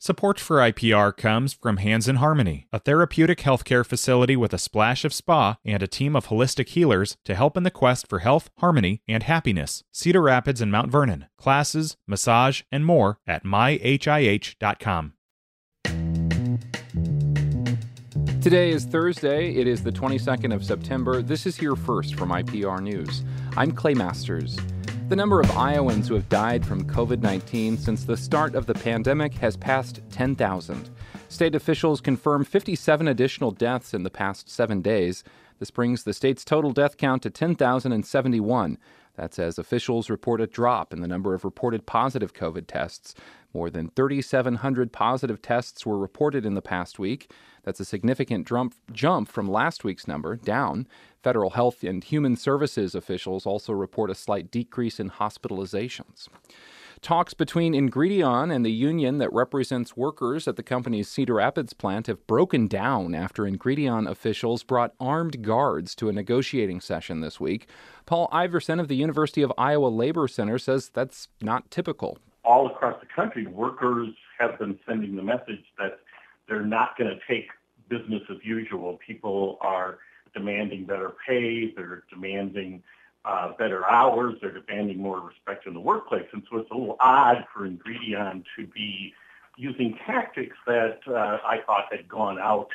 Support for IPR comes from Hands in Harmony, a therapeutic healthcare facility with a splash of spa and a team of holistic healers to help in the quest for health, harmony, and happiness. Cedar Rapids and Mount Vernon. Classes, massage, and more at myhih.com. Today is Thursday. It is the 22nd of September. This is here first from IPR News. I'm Clay Masters. The number of Iowans who have died from COVID 19 since the start of the pandemic has passed 10,000. State officials confirm 57 additional deaths in the past seven days. This brings the state's total death count to 10,071. That's as officials report a drop in the number of reported positive COVID tests. More than 3,700 positive tests were reported in the past week. That's a significant jump, jump from last week's number, down. Federal Health and Human Services officials also report a slight decrease in hospitalizations. Talks between Ingredion and the union that represents workers at the company's Cedar Rapids plant have broken down after Ingredion officials brought armed guards to a negotiating session this week. Paul Iversen of the University of Iowa Labor Center says that's not typical. All across the country, workers have been sending the message that they're not going to take business as usual. People are demanding better pay, they're demanding uh, better hours, they're demanding more respect in the workplace. And so it's a little odd for Ingredion to be using tactics that uh, I thought had gone out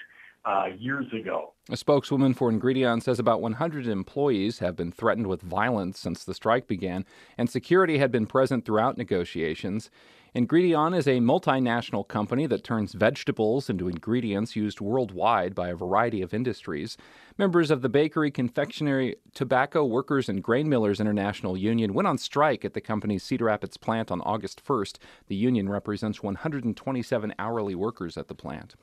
uh, years ago. A spokeswoman for Ingredion says about 100 employees have been threatened with violence since the strike began, and security had been present throughout negotiations. Ingredion is a multinational company that turns vegetables into ingredients used worldwide by a variety of industries. Members of the Bakery, Confectionery, Tobacco Workers, and Grain Millers International Union went on strike at the company's Cedar Rapids plant on August 1st. The union represents 127 hourly workers at the plant.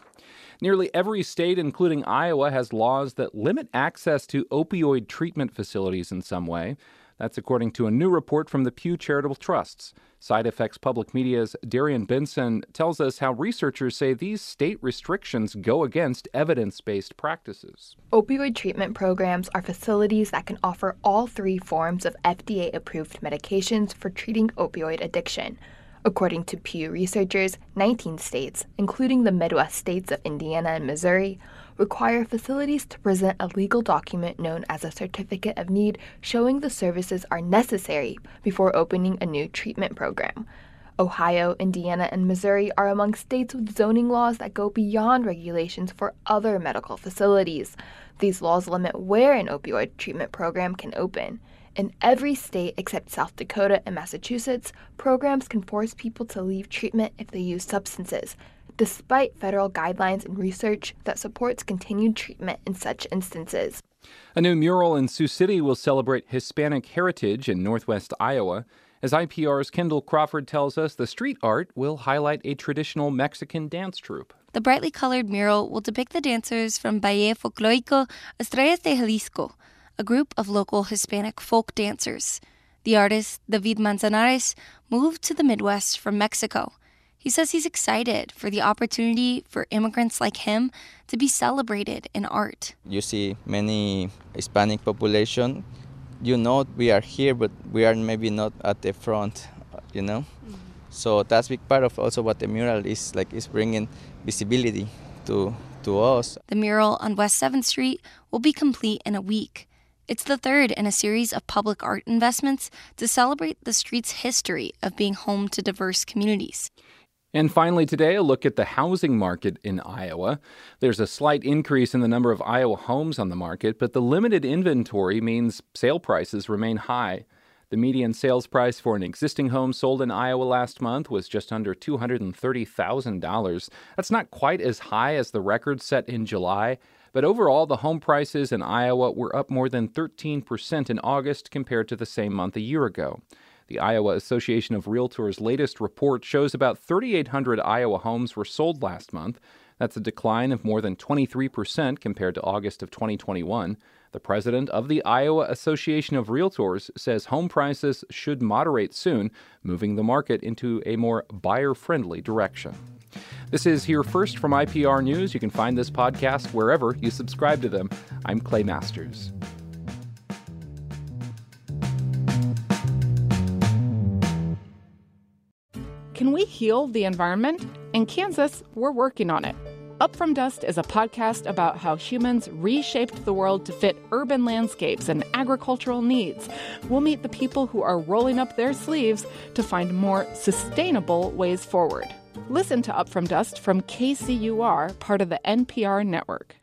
Nearly every state, including Iowa, has laws that limit access to opioid treatment facilities in some way. That's according to a new report from the Pew Charitable Trusts. Side Effects Public Media's Darian Benson tells us how researchers say these state restrictions go against evidence based practices. Opioid treatment programs are facilities that can offer all three forms of FDA approved medications for treating opioid addiction. According to Pew researchers, 19 states, including the Midwest states of Indiana and Missouri, require facilities to present a legal document known as a Certificate of Need showing the services are necessary before opening a new treatment program. Ohio, Indiana, and Missouri are among states with zoning laws that go beyond regulations for other medical facilities. These laws limit where an opioid treatment program can open. In every state except South Dakota and Massachusetts, programs can force people to leave treatment if they use substances, despite federal guidelines and research that supports continued treatment in such instances. A new mural in Sioux City will celebrate Hispanic heritage in northwest Iowa. As IPR's Kendall Crawford tells us, the street art will highlight a traditional Mexican dance troupe. The brightly colored mural will depict the dancers from Ballet Folclórico Estrellas de Jalisco, a group of local Hispanic folk dancers. The artist, David Manzanares, moved to the Midwest from Mexico he says he's excited for the opportunity for immigrants like him to be celebrated in art. You see many Hispanic population. You know we are here, but we are maybe not at the front, you know. Mm-hmm. So that's big part of also what the mural is like is bringing visibility to to us. The mural on West 7th Street will be complete in a week. It's the third in a series of public art investments to celebrate the street's history of being home to diverse communities. And finally, today, a look at the housing market in Iowa. There's a slight increase in the number of Iowa homes on the market, but the limited inventory means sale prices remain high. The median sales price for an existing home sold in Iowa last month was just under $230,000. That's not quite as high as the record set in July, but overall, the home prices in Iowa were up more than 13% in August compared to the same month a year ago. The Iowa Association of Realtors' latest report shows about 3,800 Iowa homes were sold last month. That's a decline of more than 23% compared to August of 2021. The president of the Iowa Association of Realtors says home prices should moderate soon, moving the market into a more buyer friendly direction. This is Here First from IPR News. You can find this podcast wherever you subscribe to them. I'm Clay Masters. Can we heal the environment? In Kansas, we're working on it. Up From Dust is a podcast about how humans reshaped the world to fit urban landscapes and agricultural needs. We'll meet the people who are rolling up their sleeves to find more sustainable ways forward. Listen to Up From Dust from KCUR, part of the NPR network.